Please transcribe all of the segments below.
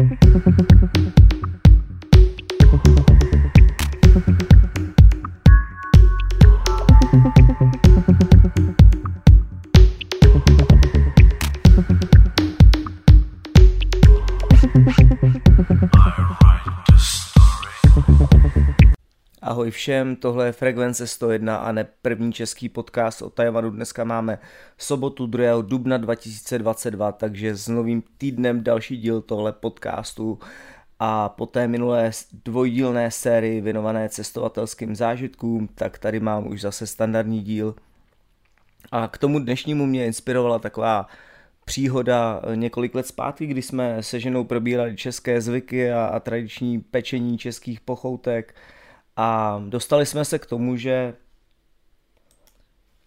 Thank you. Ahoj všem, tohle je Frekvence 101 a ne první český podcast o Tajvanu. Dneska máme sobotu 2. dubna 2022, takže s novým týdnem další díl tohle podcastu a po té minulé dvojdílné sérii věnované cestovatelským zážitkům, tak tady mám už zase standardní díl. A k tomu dnešnímu mě inspirovala taková příhoda několik let zpátky, kdy jsme se ženou probírali české zvyky a, a tradiční pečení českých pochoutek, a dostali jsme se k tomu, že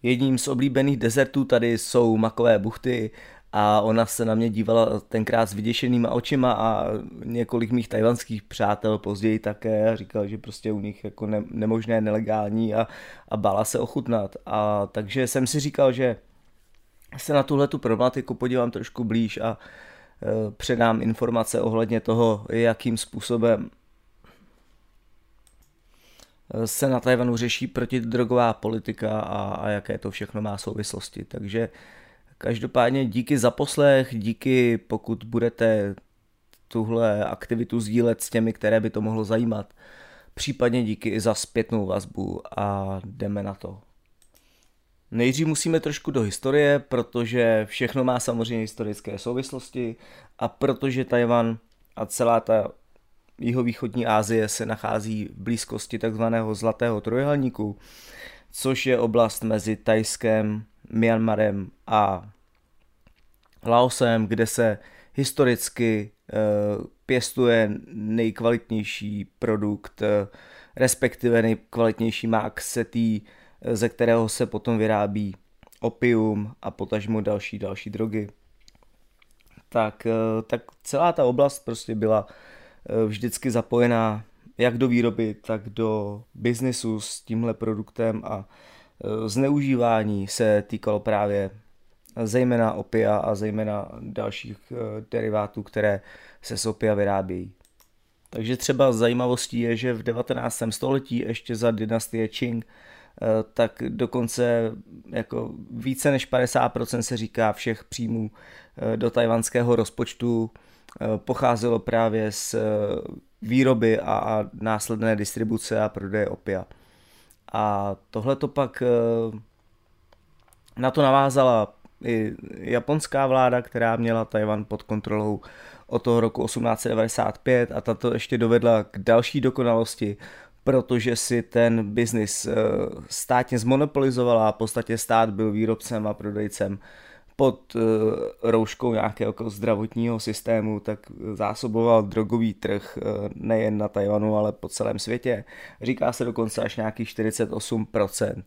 jedním z oblíbených dezertů tady jsou makové buchty a ona se na mě dívala tenkrát s vyděšenýma očima a několik mých tajvanských přátel později také říkal, že prostě u nich jako ne, nemožné, nelegální a, a bála se ochutnat. A takže jsem si říkal, že se na tuhle tu problematiku podívám trošku blíž a e, předám informace ohledně toho, jakým způsobem se na Tajvanu řeší protidrogová politika a, a jaké to všechno má souvislosti. Takže každopádně díky za poslech, díky pokud budete tuhle aktivitu sdílet s těmi, které by to mohlo zajímat. Případně díky i za zpětnou vazbu a jdeme na to. Nejdřív musíme trošku do historie, protože všechno má samozřejmě historické souvislosti a protože Tajvan a celá ta jihovýchodní Asie se nachází v blízkosti takzvaného Zlatého trojuhelníku, což je oblast mezi Tajskem, Myanmarem a Laosem, kde se historicky e, pěstuje nejkvalitnější produkt, e, respektive nejkvalitnější mák setý, e, ze kterého se potom vyrábí opium a potažmo další další drogy. Tak, tak celá ta oblast prostě byla Eh, vždycky zapojená jak do výroby, tak do biznesu s tímhle produktem a eh, zneužívání se týkalo právě zejména opia a zejména dalších eh, derivátů, které se z opia vyrábějí. Takže třeba zajímavostí je, že v 19. století ještě za dynastie Qing tak dokonce jako více než 50% se říká všech příjmů do tajvanského rozpočtu Eh, pocházelo právě z eh, výroby a, a následné distribuce a prodeje opia. A tohle to pak eh, na to navázala i japonská vláda, která měla Tajvan pod kontrolou od toho roku 1895 a tato ještě dovedla k další dokonalosti, protože si ten biznis státně zmonopolizovala a v podstatě stát byl výrobcem a prodejcem pod uh, rouškou nějakého jako zdravotního systému, tak zásoboval drogový trh uh, nejen na Tajvanu, ale po celém světě. Říká se dokonce až nějakých 48% uh,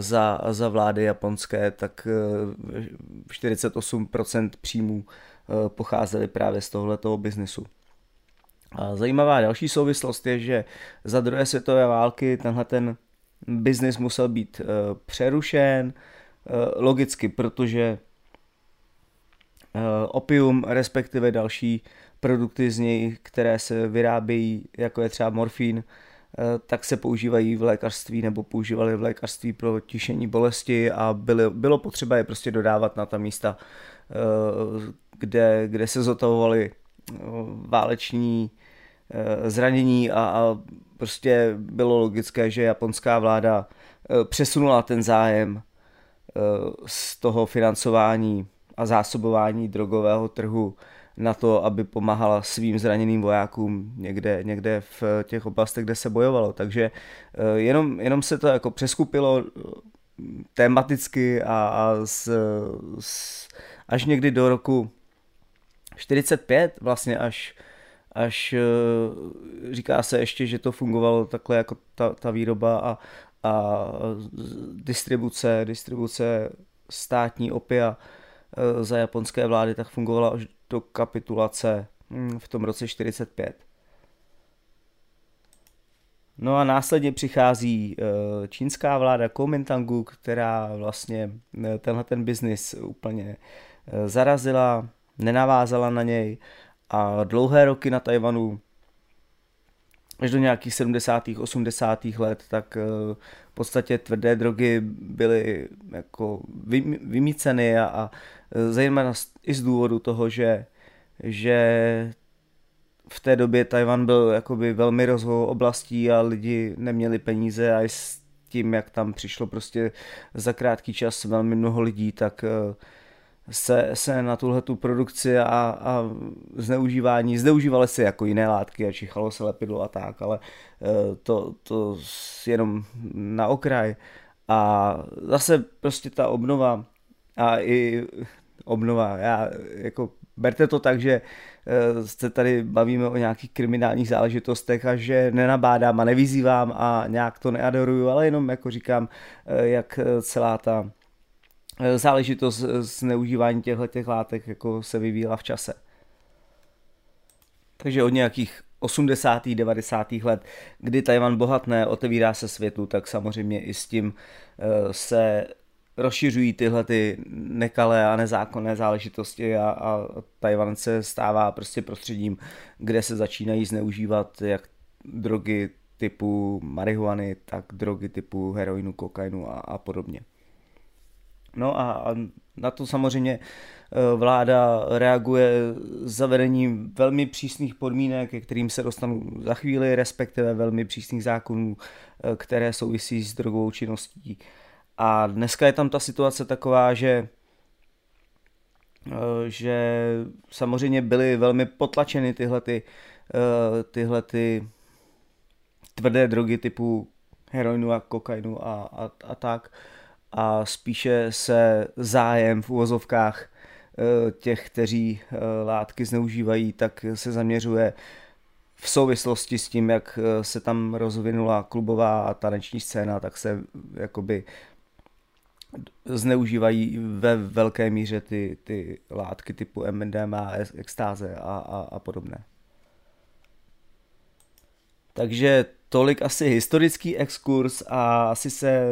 za, za vlády japonské, tak uh, 48% příjmů pocházely právě z tohletoho biznesu. A zajímavá další souvislost je, že za druhé světové války tenhle ten biznis musel být přerušen, Eh, logicky, protože eh, opium, respektive další produkty z něj, které se vyrábějí, jako je třeba morfín, eh, tak se používají v lékařství nebo používali v lékařství pro tišení bolesti a byly, bylo potřeba je prostě dodávat na ta místa, kde, kde se zotavovaly váleční zranění a, a prostě bylo logické, že japonská vláda přesunula ten zájem z toho financování a zásobování drogového trhu na to, aby pomáhala svým zraněným vojákům někde, někde v těch oblastech, kde se bojovalo. Takže eh, jenom, jenom se to jako přeskupilo eh, tematicky a, a s, s, až někdy do roku 45 vlastně až až eh, říká se ještě, že to fungovalo takhle jako ta, ta výroba a, a distribuce, distribuce státní opia e, za japonské vlády tak fungovala až do kapitulace hm, v tom roce 45. No a následně přichází e, čínská vláda Kuomintangu, která vlastně e, tenhle ten biznis úplně zarazila, nenavázala na něj A dlouhé roky na Tajvanu, až do nějakých 70. 80. let, tak eh, v podstatě tvrdé drogy byly jako vymíceny a, a zejména i z důvodu toho, že, že v té době Tajvan byl jakoby velmi rozvojovou oblastí a lidi neměli peníze a s tím, jak tam přišlo prostě za krátký čas velmi mnoho lidí, tak uh, se, se na tuhle tu produkci a, a zneužívání, zneužívaly se jako jiné látky a čichalo se lepidlo a tak, ale eh, to, to jenom na okraj. A zase prostě ta obnova a i obnova, já jako berte to tak, že eh, se tady bavíme o nějakých kriminálních záležitostech a že nenabádám a nevyzývám a nějak to neadoruju, ale jenom jako říkám, eh, jak celá ta záležitost zneužívání těchto těch látek jako se vyvíjela v čase. Takže od nějakých 80. 90. let, kdy Tajvan bohatné, otevírá se světu, tak samozřejmě i s tím eh, se rozšiřují tyhle ty nekalé a nezákonné záležitosti a, a Tajvan se stává prostě prostředím, kde se začínají zneužívat jak drogy typu marihuany, tak drogy typu heroinu, kokainu a, a podobně. No a, a na to samozřejmě e, vláda reaguje zavedením velmi přísných podmínek, ke kterým se dostanu za chvíli, respektive velmi přísných zákonů, e, které souvisí s drogovou činností. A dneska je tam ta situace taková, že e, že samozřejmě byly velmi potlačeny tyhle, ty, tyhle ty tvrdé drogy typu heroinu a kokainu a, a, a tak a spíše se zájem v uvozovkách eh, těch, kteří eh, látky zneužívají, tak se zaměřuje v souvislosti s tím, jak eh, se tam rozvinula klubová a taneční scéna, tak se jakoby zneužívají ve velké míře ty, ty látky typu MDMA, extáze a, a, a podobné. Takže tolik asi historický exkurs a asi se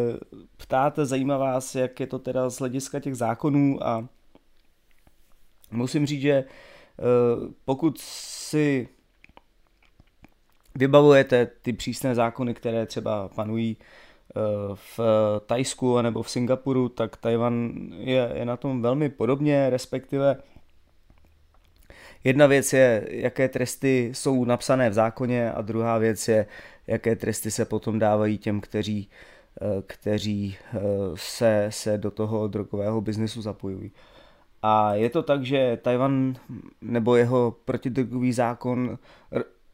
ptáte, zajímá vás, jak je to teda z hlediska těch zákonů a musím říct, že eh, pokud si vybavujete ty přísné zákony, které třeba panují eh, v Tajsku nebo v Singapuru, tak Tajvan je, je na tom velmi podobně, respektive jedna věc je, jaké tresty jsou napsané v zákoně a druhá věc je, jaké tresty se potom dávají těm, kteří, eh, kteří eh, se, se do toho drogového biznesu zapojují. A je to tak, že Tajvan nebo jeho protidrogový zákon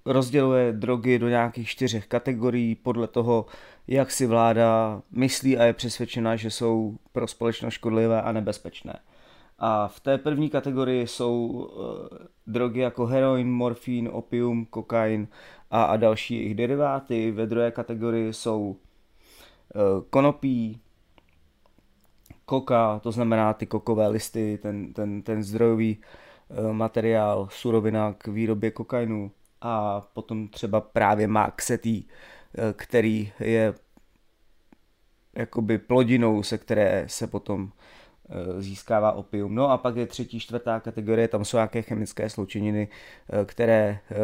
rozděluje drogy do nějakých čtyřech kategorií podle toho, jak si vláda myslí a je přesvědčena, že jsou pro společnost škodlivé a nebezpečné. A v té první kategorii jsou uh, drogy jako heroin, morfín, opium, kokain a, a další jejich deriváty. Ve druhé kategorii jsou uh, konopí, koka, to znamená ty kokové listy, ten, ten, ten zdrojový uh, materiál, surovina k výrobě kokainu a potom třeba právě maxetý, který je jakoby plodinou, se které se potom Eh, získává opium. No a pak je třetí, čtvrtá kategorie, tam jsou nějaké chemické sloučeniny, eh, které, eh,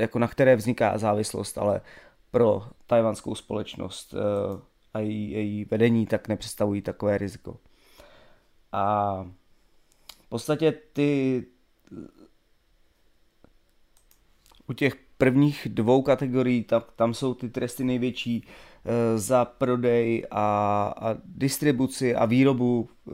jako na které vzniká závislost, ale pro tajvanskou společnost a její, její vedení tak nepředstavují takové riziko. A v podstatě ty u těch prvních dvou kategorií, tam, tam jsou ty tresty největší Eh, za prodej a, a distribuci a výrobu eh,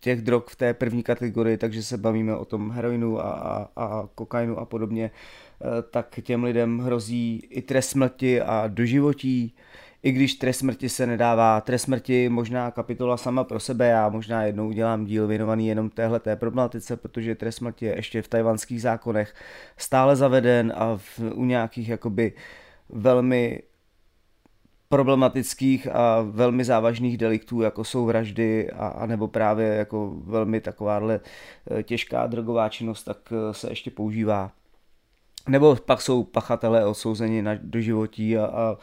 těch drog v té první kategorii, takže se bavíme o tom heroinu a, a, a kokainu a podobně, eh, tak těm lidem hrozí i trest smrti a doživotí, i když trest smrti se nedává. Trest smrti možná kapitola sama pro sebe, já možná jednou udělám díl věnovaný jenom téhle té problematice, protože trest smrti je ještě v tajvanských zákonech stále zaveden a v, u nějakých jakoby velmi problematických a velmi závažných deliktů, jako jsou vraždy a, a nebo právě jako velmi takováhle eh, těžká drogová činnost, tak eh, se ještě používá. Nebo pak jsou pachatelé odsouzeni na doživotí a, a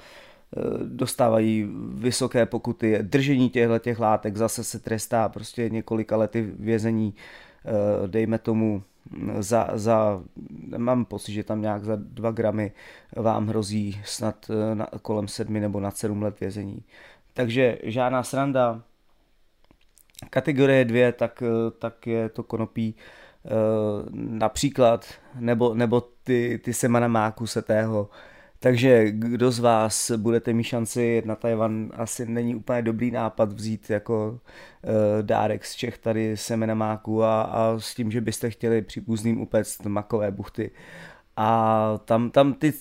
dostávají vysoké pokuty. Držení těchto těch látek zase se trestá prostě několika lety vězení, dejme tomu za, za, mám pocit, že tam nějak za dva gramy vám hrozí snad na, kolem sedmi nebo nad sedm let vězení. Takže žádná sranda. Kategorie dvě, tak, tak je to konopí například, nebo, nebo ty, ty semena máku setého, takže kdo z vás budete mít šanci na Tajvan, asi není úplně dobrý nápad vzít jako uh, dárek z Čech tady semena máku a, a s tím, že byste chtěli příbuzným upéct makové buchty. A tam, tam ty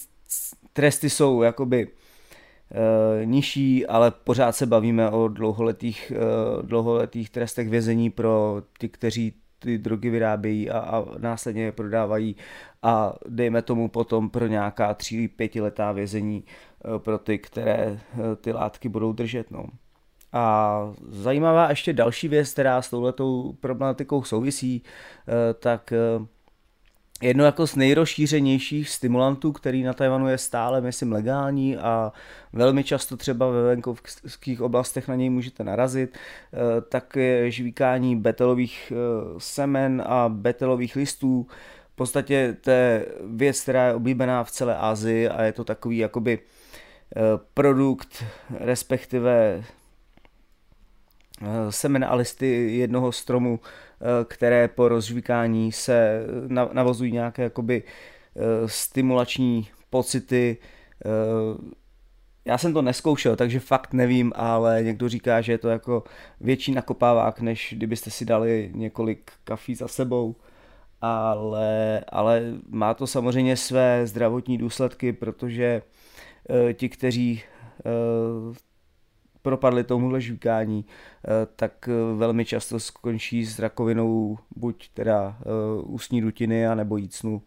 tresty jsou jakoby uh, nižší, ale pořád se bavíme o dlouholetých, uh, dlouholetých trestech vězení pro ty, kteří ty drogy vyrábějí a, a následně je prodávají a dejme tomu potom pro nějaká tří, pětiletá vězení eh, pro ty, které eh, ty látky budou držet. No. A zajímavá ještě další věc, která s touhletou problematikou souvisí, eh, tak jedno jako z nejrozšířenějších stimulantů, který na Tajvanu je stále, myslím, legální a velmi často třeba ve venkovských oblastech na něj můžete narazit, tak je žvíkání betelových semen a betelových listů, v podstatě to je věc, která je oblíbená v celé Asii a je to takový jakoby eh, produkt, respektive eh, semena a listy jednoho stromu, eh, které po rozžvíkání se navozují nějaké jakoby stimulační pocity. Já jsem to neskoušel, takže fakt nevím, ale někdo říká, že je to jako větší nakopávák, než kdybyste si dali několik kafí za sebou ale, ale má to samozřejmě své zdravotní důsledky, protože ti, kteří propadli tomuhle žvíkání, e, tak velmi často skončí s rakovinou buď teda ústní dutiny, anebo jícnu.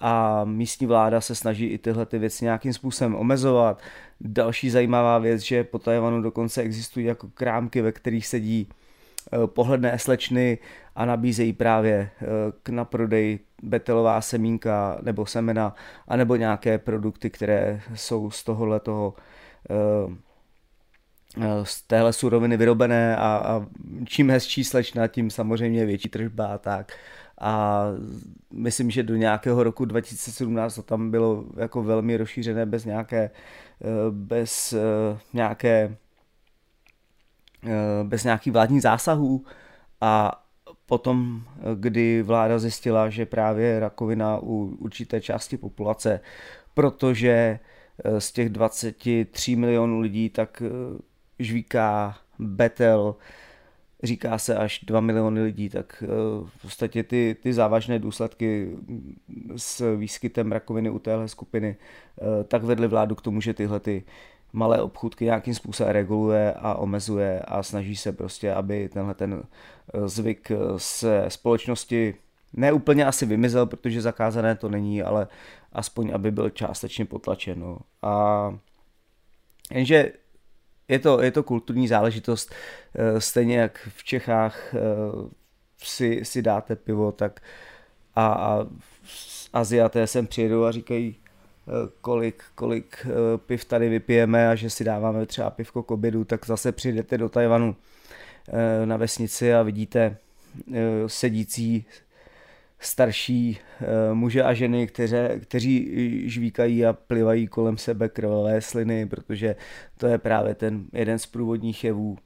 A místní vláda se snaží i tyhle ty věci nějakým způsobem omezovat. Další zajímavá věc, že po Tajvanu dokonce existují jako krámky, ve kterých sedí pohledné slečny a nabízejí právě eh, k na prodej betelová semínka nebo semena, anebo nějaké produkty, které jsou z tohohle toho eh, eh, z téhle suroviny vyrobené a, a čím hezčí slečna, tím samozřejmě větší tržba a tak. A myslím, že do nějakého roku 2017 to tam bylo jako velmi rozšířené bez nějaké, bez nějaké bez nějakých vládních zásahů a potom, kdy vláda zjistila, že právě rakovina u určité části populace, protože eh, z těch 23 milionů lidí tak eh, žvíká betel, říká se až 2 miliony lidí, tak eh, v podstatě ty, ty závažné důsledky s výskytem rakoviny u téhle skupiny tak vedly vládu k tomu, že tyhle ty malé obchůdky nějakým způsobem reguluje a omezuje a snaží se prostě, aby tenhle ten eh, zvyk eh, se společnosti neúplně asi vymizel, protože zakázané to není, ale aspoň, aby byl částečně potlačen. No. A jenže je to, je to kulturní záležitost, eh, stejně jak v Čechách si, si dáte pivo, tak a, a Aziaté sem přijedou a říkají, kolik, kolik eh, piv tady vypijeme a že si dáváme třeba pivko k obědu, tak zase přijdete do Tajvanu eh, na vesnici a vidíte eh, sedící starší muže a ženy, kteře, kteří žvíkají a plivají kolem sebe krvavé sliny, protože to je právě ten jeden z průvodních jevů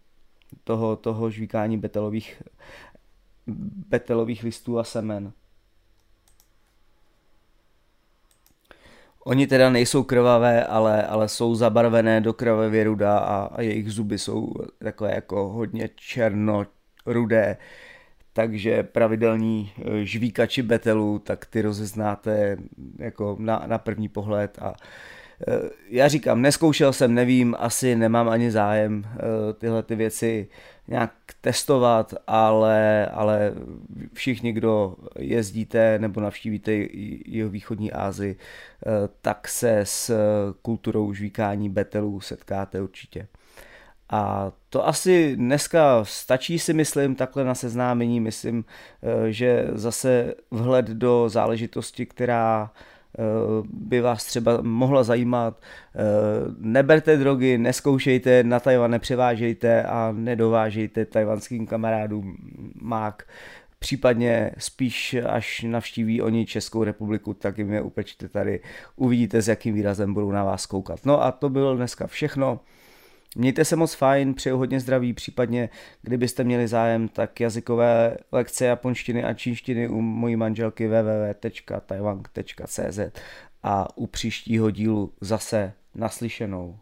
toho, toho žvíkání betelových, betelových listů a semen. Oni teda nejsou krvavé, ale, ale jsou zabarvené do krvavě ruda a, a jejich zuby jsou takové jako hodně černo-rudé. Takže pravidelní e, žvíkači betelu, tak ty rozeznáte jako na, na první pohled a e, já říkám, neskoušel jsem, nevím, asi nemám ani zájem e, tyhle ty věci nějak testovat, ale, ale všichni, kdo jezdíte nebo navštívíte jeho východní Ázii, eh, tak se s kulturou žvíkání betelů setkáte určitě. A to asi dneska stačí si myslím takhle na seznámení. Myslím, eh, že zase vhled do záležitosti, která Eh, by vás třeba mohla zajímat. Eh, neberte drogy, neskoušejte, na Tajvan nepřevážejte a nedovážejte tajvanským kamarádům mák, případně spíš až navštíví oni Českou republiku, tak jim je upečte tady, uvidíte s jakým výrazem budou na vás koukat. No a to bylo dneska všechno. Mějte se moc fajn, přeju hodně zdraví, případně kdybyste měli zájem, tak jazykové lekce japonštiny a čínštiny u mojí manželky www.taiwang.cz a u příštího dílu zase naslyšenou.